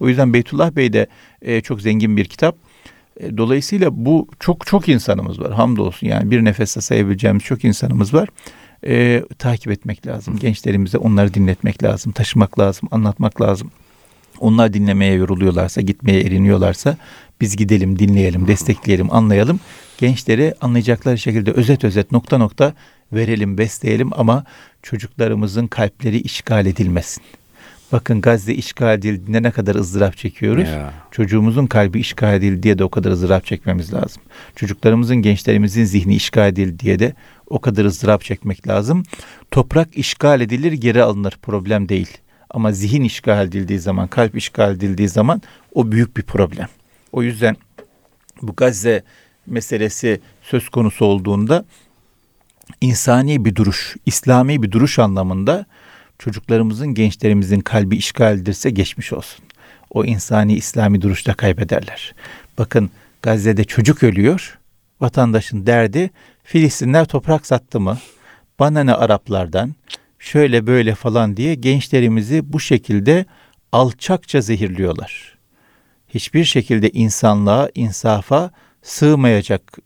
O yüzden Beytullah Bey de e, çok zengin bir kitap. E, dolayısıyla bu çok çok insanımız var. Hamdolsun yani bir nefeste sayabileceğimiz çok insanımız var e, takip etmek lazım. Gençlerimize onları dinletmek lazım, taşımak lazım, anlatmak lazım. Onlar dinlemeye yoruluyorlarsa, gitmeye eriniyorlarsa biz gidelim, dinleyelim, destekleyelim, anlayalım. Gençleri anlayacakları şekilde özet özet nokta nokta verelim, besleyelim ama çocuklarımızın kalpleri işgal edilmesin. Bakın Gazze işgal edildiğinde ne kadar ızdırap çekiyoruz. Ya. Çocuğumuzun kalbi işgal edildi diye de o kadar ızdırap çekmemiz lazım. Çocuklarımızın, gençlerimizin zihni işgal edildi diye de o kadar ızdırap çekmek lazım. Toprak işgal edilir, geri alınır. Problem değil. Ama zihin işgal edildiği zaman, kalp işgal edildiği zaman o büyük bir problem. O yüzden bu Gazze meselesi söz konusu olduğunda insani bir duruş, İslami bir duruş anlamında çocuklarımızın, gençlerimizin kalbi işgal edilirse geçmiş olsun. O insani İslami duruşta kaybederler. Bakın Gazze'de çocuk ölüyor. Vatandaşın derdi Filistinler toprak sattı mı? Bana ne Araplardan? Şöyle böyle falan diye gençlerimizi bu şekilde alçakça zehirliyorlar. Hiçbir şekilde insanlığa, insafa sığmayacak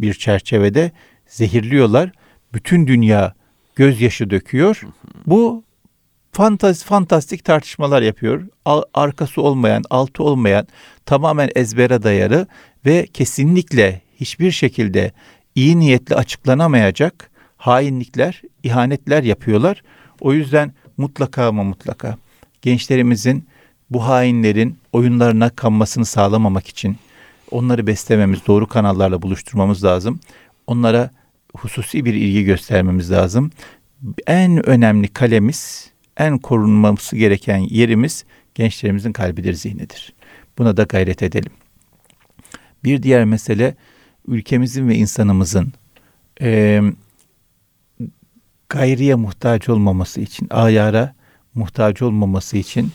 bir çerçevede zehirliyorlar. Bütün dünya gözyaşı döküyor. Bu fantaz, fantastik tartışmalar yapıyor. arkası olmayan, altı olmayan, tamamen ezbere dayalı ve kesinlikle hiçbir şekilde iyi niyetli açıklanamayacak hainlikler, ihanetler yapıyorlar. O yüzden mutlaka ama mutlaka gençlerimizin bu hainlerin oyunlarına kanmasını sağlamamak için onları beslememiz, doğru kanallarla buluşturmamız lazım. Onlara hususi bir ilgi göstermemiz lazım. En önemli kalemiz, en korunması gereken yerimiz gençlerimizin kalbidir, zihnidir. Buna da gayret edelim. Bir diğer mesele ülkemizin ve insanımızın e, gayriye muhtaç olmaması için, ayara muhtaç olmaması için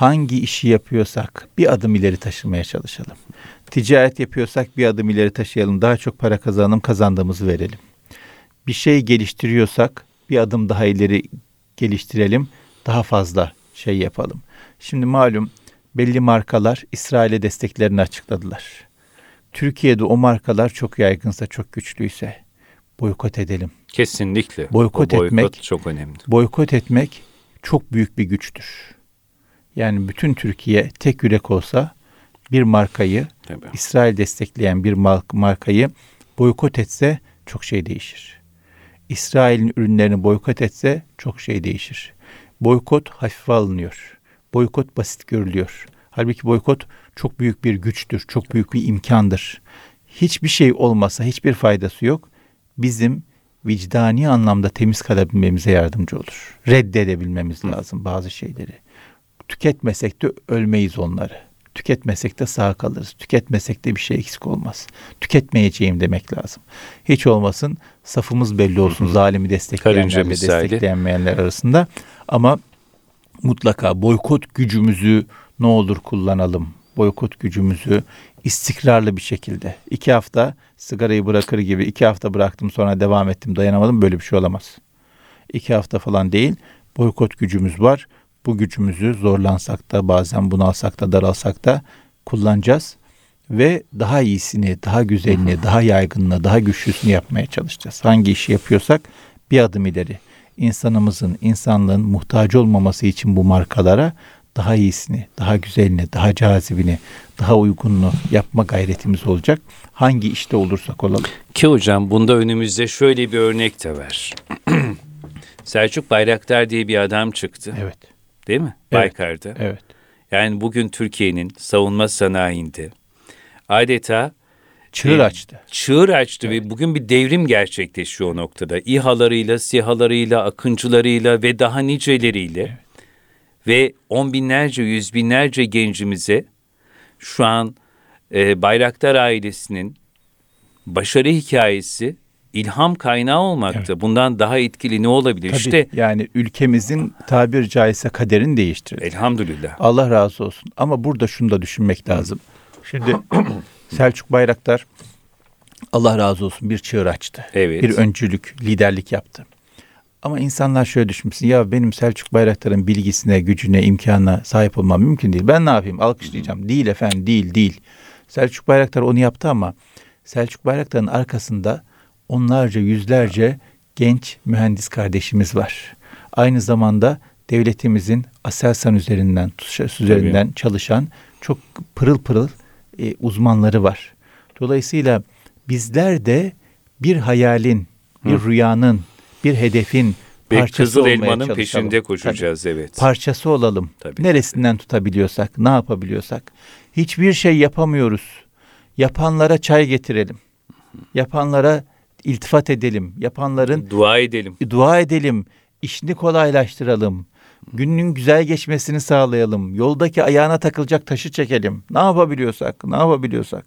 hangi işi yapıyorsak bir adım ileri taşımaya çalışalım. Ticaret yapıyorsak bir adım ileri taşıyalım. Daha çok para kazanalım, kazandığımızı verelim. Bir şey geliştiriyorsak bir adım daha ileri geliştirelim. Daha fazla şey yapalım. Şimdi malum belli markalar İsrail'e desteklerini açıkladılar. Türkiye'de o markalar çok yaygınsa, çok güçlüyse boykot edelim. Kesinlikle. Boykot, boykot etmek çok önemli. Boykot etmek çok büyük bir güçtür. Yani bütün Türkiye tek yürek olsa bir markayı Tabii. İsrail destekleyen bir markayı boykot etse çok şey değişir. İsrail'in ürünlerini boykot etse çok şey değişir. Boykot hafife alınıyor. Boykot basit görülüyor. Halbuki boykot çok büyük bir güçtür, çok büyük bir imkandır. Hiçbir şey olmasa, hiçbir faydası yok. Bizim vicdani anlamda temiz kalabilmemize yardımcı olur. Reddedebilmemiz lazım bazı şeyleri. Tüketmesek de ölmeyiz onları. Tüketmesek de sağ kalırız. Tüketmesek de bir şey eksik olmaz. Tüketmeyeceğim demek lazım. Hiç olmasın safımız belli olsun. Zalimi destekleyenlerle destekleyenmeyenler arasında. Ama mutlaka boykot gücümüzü ne olur kullanalım. Boykot gücümüzü istikrarlı bir şekilde. iki hafta sigarayı bırakır gibi iki hafta bıraktım sonra devam ettim dayanamadım böyle bir şey olamaz. İki hafta falan değil boykot gücümüz var. Bu gücümüzü zorlansak da bazen bunalsak da daralsak da kullanacağız ve daha iyisini, daha güzelini, daha yaygınını, daha güçlüsünü yapmaya çalışacağız. Hangi işi yapıyorsak bir adım ileri. İnsanımızın, insanlığın muhtaç olmaması için bu markalara daha iyisini, daha güzelini, daha cazibini, daha uygununu yapma gayretimiz olacak. Hangi işte olursak olalım. Ki hocam bunda önümüzde şöyle bir örnek de var. [CLEARS THROAT] Selçuk Bayraktar diye bir adam çıktı. Evet. Değil mi? Evet. Baykar'da. Evet. Yani bugün Türkiye'nin savunma sanayinde adeta çığır e, açtı. Çığır açtı evet. ve bugün bir devrim gerçekleşiyor o noktada. İHA'larıyla, SİHA'larıyla, akıncılarıyla ve daha niceleriyle. Evet ve on binlerce, yüz binlerce gencimize şu an e, Bayraktar ailesinin başarı hikayesi ilham kaynağı olmakta. Evet. Bundan daha etkili ne olabilir? Tabii, işte yani ülkemizin tabir caizse kaderini değiştirdi. Elhamdülillah. Allah razı olsun. Ama burada şunu da düşünmek lazım. Şimdi [CLEARS THROAT] Selçuk Bayraktar Allah razı olsun bir çığır açtı. Evet. Bir öncülük, liderlik yaptı. Ama insanlar şöyle düşünmüşsün. Ya benim Selçuk Bayraktar'ın bilgisine, gücüne, imkanına sahip olmam mümkün değil. Ben ne yapayım? Alkışlayacağım. Değil efendim, değil, değil. Selçuk Bayraktar onu yaptı ama Selçuk Bayraktar'ın arkasında onlarca, yüzlerce genç mühendis kardeşimiz var. Aynı zamanda devletimizin Aselsan üzerinden, üzerinden Tabii. çalışan çok pırıl pırıl e, uzmanları var. Dolayısıyla bizler de bir hayalin, bir Hı. rüyanın, bir hedefin bir parçası kızıl elmanın peşinde koşacağız Tabii. evet. Parçası olalım. Tabii. Neresinden tutabiliyorsak, ne yapabiliyorsak. Hiçbir şey yapamıyoruz. Yapanlara çay getirelim. Yapanlara iltifat edelim. Yapanların dua edelim. Dua edelim. İşini kolaylaştıralım. Günün güzel geçmesini sağlayalım. Yoldaki ayağına takılacak taşı çekelim. Ne yapabiliyorsak, ne yapabiliyorsak.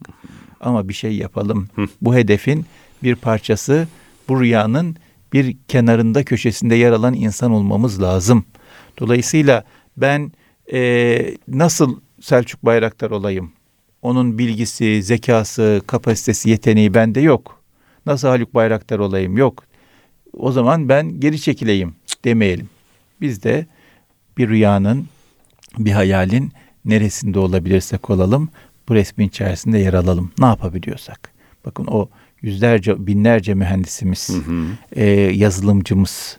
Ama bir şey yapalım. Bu hedefin bir parçası, bu rüyanın bir kenarında köşesinde yer alan insan olmamız lazım. Dolayısıyla ben e, nasıl Selçuk Bayraktar olayım? Onun bilgisi, zekası, kapasitesi, yeteneği bende yok. Nasıl Haluk Bayraktar olayım? Yok. O zaman ben geri çekileyim demeyelim. Biz de bir rüyanın, bir hayalin neresinde olabilirsek olalım bu resmin içerisinde yer alalım. Ne yapabiliyorsak. Bakın o yüzlerce, binlerce mühendisimiz, hı hı. E, yazılımcımız,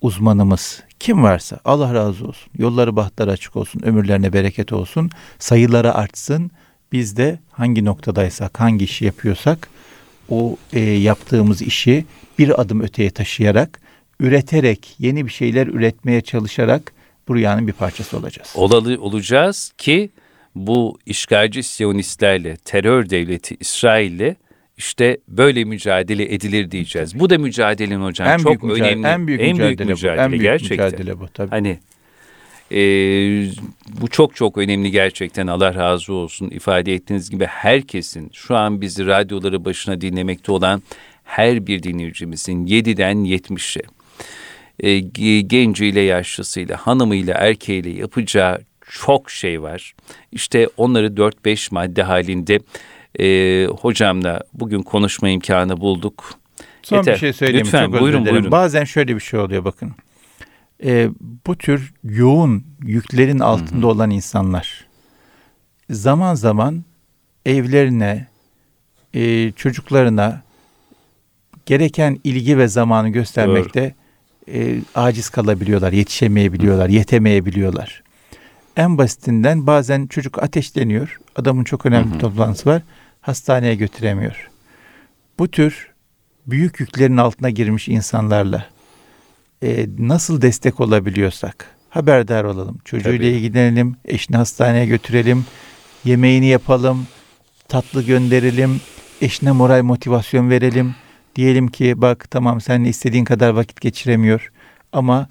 uzmanımız, kim varsa Allah razı olsun. Yolları bahtları açık olsun, ömürlerine bereket olsun, sayıları artsın. Biz de hangi noktadaysak, hangi işi yapıyorsak o e, yaptığımız işi bir adım öteye taşıyarak, üreterek, yeni bir şeyler üretmeye çalışarak bu rüyanın bir parçası olacağız. Olalı olacağız ki bu işgalci Siyonistlerle, terör devleti İsrail'le işte böyle mücadele edilir diyeceğiz. Bu da mücadelenin hocam en çok büyük mücadele, önemli. En büyük, en mücadele, büyük mücadele, bu. En büyük gerçekten. mücadele bu tabii. Hani e, bu çok çok önemli gerçekten Allah razı olsun. ifade ettiğiniz gibi herkesin şu an bizi radyoları başına dinlemekte olan her bir dinleyicimizin 7'den 70'e e, genciyle yaşlısıyla hanımıyla erkeğiyle yapacağı çok şey var. İşte onları 4-5 madde halinde e, hocamla bugün konuşma imkanı bulduk. Son Yeter. bir şey söyleyeyim. Lütfen çok buyurun buyurun. Bazen şöyle bir şey oluyor bakın. E, bu tür yoğun yüklerin altında Hı-hı. olan insanlar zaman zaman evlerine, e, çocuklarına gereken ilgi ve zamanı göstermekte e, aciz kalabiliyorlar, yetişemeyebiliyorlar, yetemeyebiliyorlar. En basitinden bazen çocuk ateşleniyor. Adamın çok önemli bir toplantısı var hastaneye götüremiyor. Bu tür büyük yüklerin altına girmiş insanlarla e, nasıl destek olabiliyorsak haberdar olalım. Çocuğuyla Tabii. ilgilenelim, eşini hastaneye götürelim, yemeğini yapalım, tatlı gönderelim, eşine moral motivasyon verelim. Diyelim ki bak tamam seninle istediğin kadar vakit geçiremiyor ama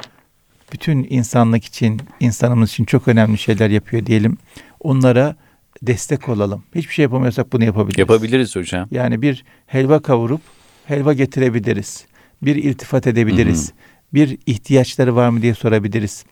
bütün insanlık için, insanımız için çok önemli şeyler yapıyor diyelim. Onlara destek olalım. Hiçbir şey yapamıyorsak bunu yapabiliriz. Yapabiliriz hocam. Yani bir helva kavurup helva getirebiliriz. Bir iltifat edebiliriz. Hı hı. Bir ihtiyaçları var mı diye sorabiliriz.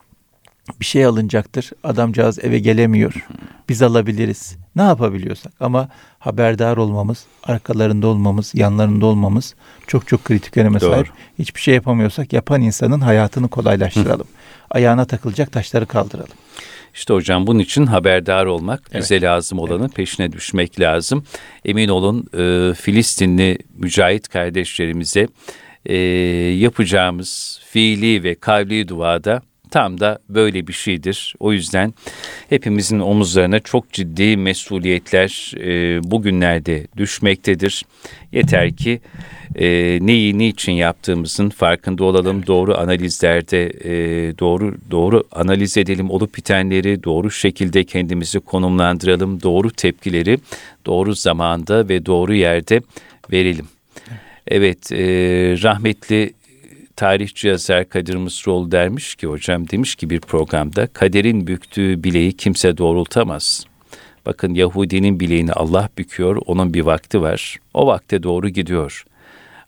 Bir şey alınacaktır. Adamcağız eve gelemiyor. Biz alabiliriz. Ne yapabiliyorsak ama haberdar olmamız, arkalarında olmamız, yanlarında olmamız çok çok kritik öneme Doğru. sahip. Hiçbir şey yapamıyorsak yapan insanın hayatını kolaylaştıralım. Hı. Ayağına takılacak taşları kaldıralım. İşte hocam bunun için haberdar olmak, evet. bize lazım olanın evet. peşine düşmek lazım. Emin olun e, Filistinli mücahit kardeşlerimize e, yapacağımız fiili ve kavli duada tam da böyle bir şeydir. O yüzden hepimizin omuzlarına çok ciddi mesuliyetler e, bugünlerde düşmektedir. Yeter ki e, neyi niçin yaptığımızın farkında olalım. Doğru analizlerde e, doğru doğru analiz edelim olup bitenleri doğru şekilde kendimizi konumlandıralım. Doğru tepkileri doğru zamanda ve doğru yerde verelim. Evet, e, rahmetli tarihçi yazar Kadir Mısıroğlu dermiş ki hocam demiş ki bir programda kaderin büktüğü bileği kimse doğrultamaz. Bakın Yahudinin bileğini Allah büküyor, onun bir vakti var. O vakte doğru gidiyor.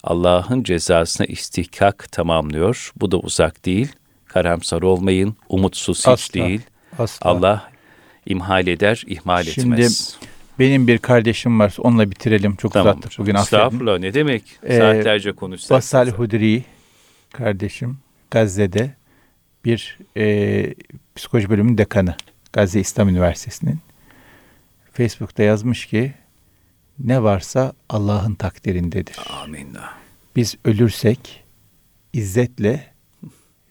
Allah'ın cezasına istihkak tamamlıyor. Bu da uzak değil. Karamsar olmayın, umutsuz hiç asla, değil. Asla. Allah imhal eder, ihmal Şimdi, etmez. Benim bir kardeşim var. Onunla bitirelim. Çok tamam, uzattık bugün. Estağfurullah. Ne demek? Ee, Saatlerce konuşsak. Basal Hudri kardeşim Gazze'de bir e, psikoloji bölümünün dekanı. Gazze İslam Üniversitesi'nin. Facebook'ta yazmış ki ne varsa Allah'ın takdirindedir. Amin. Biz ölürsek izzetle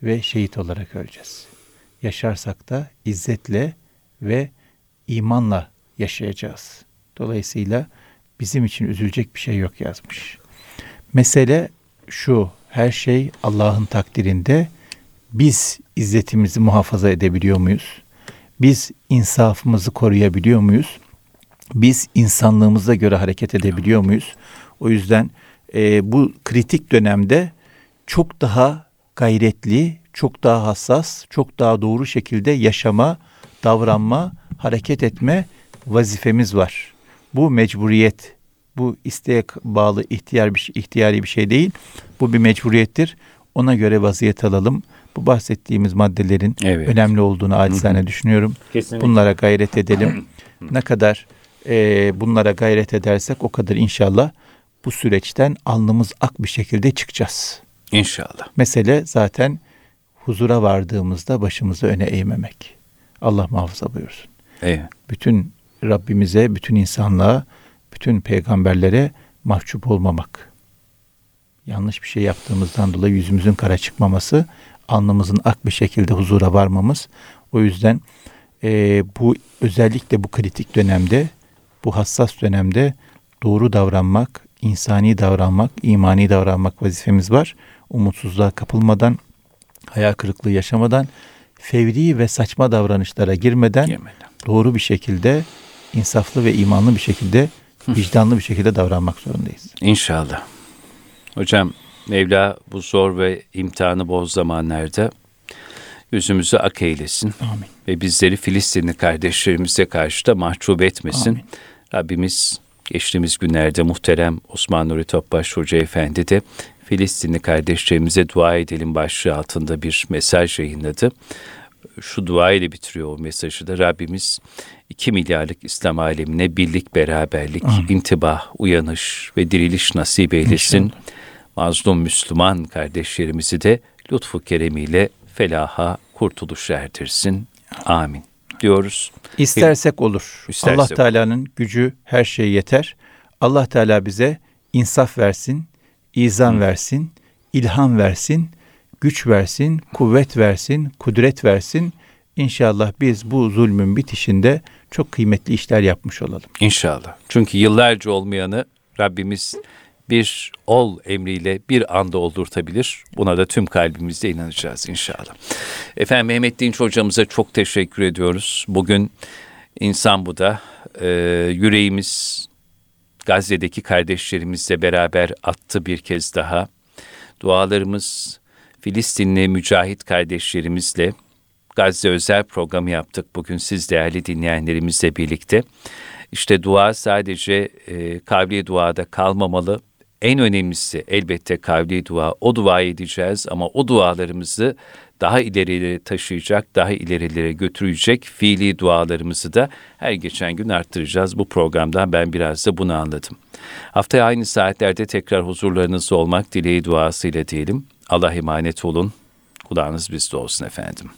ve şehit olarak öleceğiz. Yaşarsak da izzetle ve imanla yaşayacağız. Dolayısıyla bizim için üzülecek bir şey yok yazmış. Mesele şu, her şey Allah'ın takdirinde. Biz izzetimizi muhafaza edebiliyor muyuz? Biz insafımızı koruyabiliyor muyuz? Biz insanlığımıza göre hareket edebiliyor muyuz? O yüzden e, bu kritik dönemde çok daha gayretli, çok daha hassas, çok daha doğru şekilde yaşama, davranma, hareket etme vazifemiz var. Bu mecburiyet, bu isteğe bağlı ihtiyar bir şey, ihtiyari bir şey değil. Bu bir mecburiyettir. Ona göre vaziyet alalım. Bu bahsettiğimiz maddelerin evet. önemli olduğunu acizane düşünüyorum. Kesinlikle. Bunlara gayret edelim. ne kadar e, bunlara gayret edersek o kadar inşallah bu süreçten alnımız ak bir şekilde çıkacağız. İnşallah. Mesele zaten huzura vardığımızda başımızı öne eğmemek. Allah muhafaza buyursun. Evet. Bütün Rabbimize, bütün insanlığa, bütün peygamberlere mahcup olmamak. Yanlış bir şey yaptığımızdan dolayı yüzümüzün kara çıkmaması, alnımızın ak bir şekilde huzura varmamız. O yüzden e, bu özellikle bu kritik dönemde, bu hassas dönemde doğru davranmak, insani davranmak, imani davranmak vazifemiz var. Umutsuzluğa kapılmadan, hayal kırıklığı yaşamadan, fevri ve saçma davranışlara girmeden, Girmeden. doğru bir şekilde, insaflı ve imanlı bir şekilde, vicdanlı bir şekilde davranmak zorundayız. İnşallah. Hocam Mevla bu zor ve imtihanı bol zamanlarda yüzümüzü ak eylesin. Amin. Ve bizleri Filistinli kardeşlerimize karşı da mahcup etmesin. Amin. Rabbimiz geçtiğimiz günlerde muhterem Osman Nuri Topbaş Hoca Efendi de Filistinli kardeşlerimize dua edelim başlığı altında bir mesaj yayınladı. Şu dua ile bitiriyor o mesajı da Rabbimiz 2 milyarlık İslam alemine birlik, beraberlik, Amin. intibah, uyanış ve diriliş nasip eylesin. İnşallah. Mazlum Müslüman kardeşlerimizi de lütfu keremiyle felaha, kurtuluş erdirsin. Amin diyoruz. İstersek olur. İstersek Allah Teala'nın gücü her şeye yeter. Allah Teala bize insaf versin, izan versin, ilham versin, güç versin, kuvvet versin, kudret versin. İnşallah biz bu zulmün bitişinde çok kıymetli işler yapmış olalım. İnşallah. Çünkü yıllarca olmayanı Rabbimiz bir ol emriyle bir anda oldurtabilir. Buna da tüm kalbimizle inanacağız inşallah. Efendim Mehmet Dinç hocamıza çok teşekkür ediyoruz. Bugün insan bu da e, yüreğimiz Gazze'deki kardeşlerimizle beraber attı bir kez daha. Dualarımız Filistinli mücahit kardeşlerimizle Gazze özel programı yaptık bugün siz değerli dinleyenlerimizle birlikte. İşte dua sadece e, kavli duada kalmamalı. En önemlisi elbette kavli dua. O duayı edeceğiz ama o dualarımızı daha ileriye taşıyacak, daha ilerilere götürecek fiili dualarımızı da her geçen gün arttıracağız. Bu programdan ben biraz da bunu anladım. Haftaya aynı saatlerde tekrar huzurlarınızda olmak dileği duasıyla diyelim. Allah emanet olun. Kulağınız bizde olsun efendim.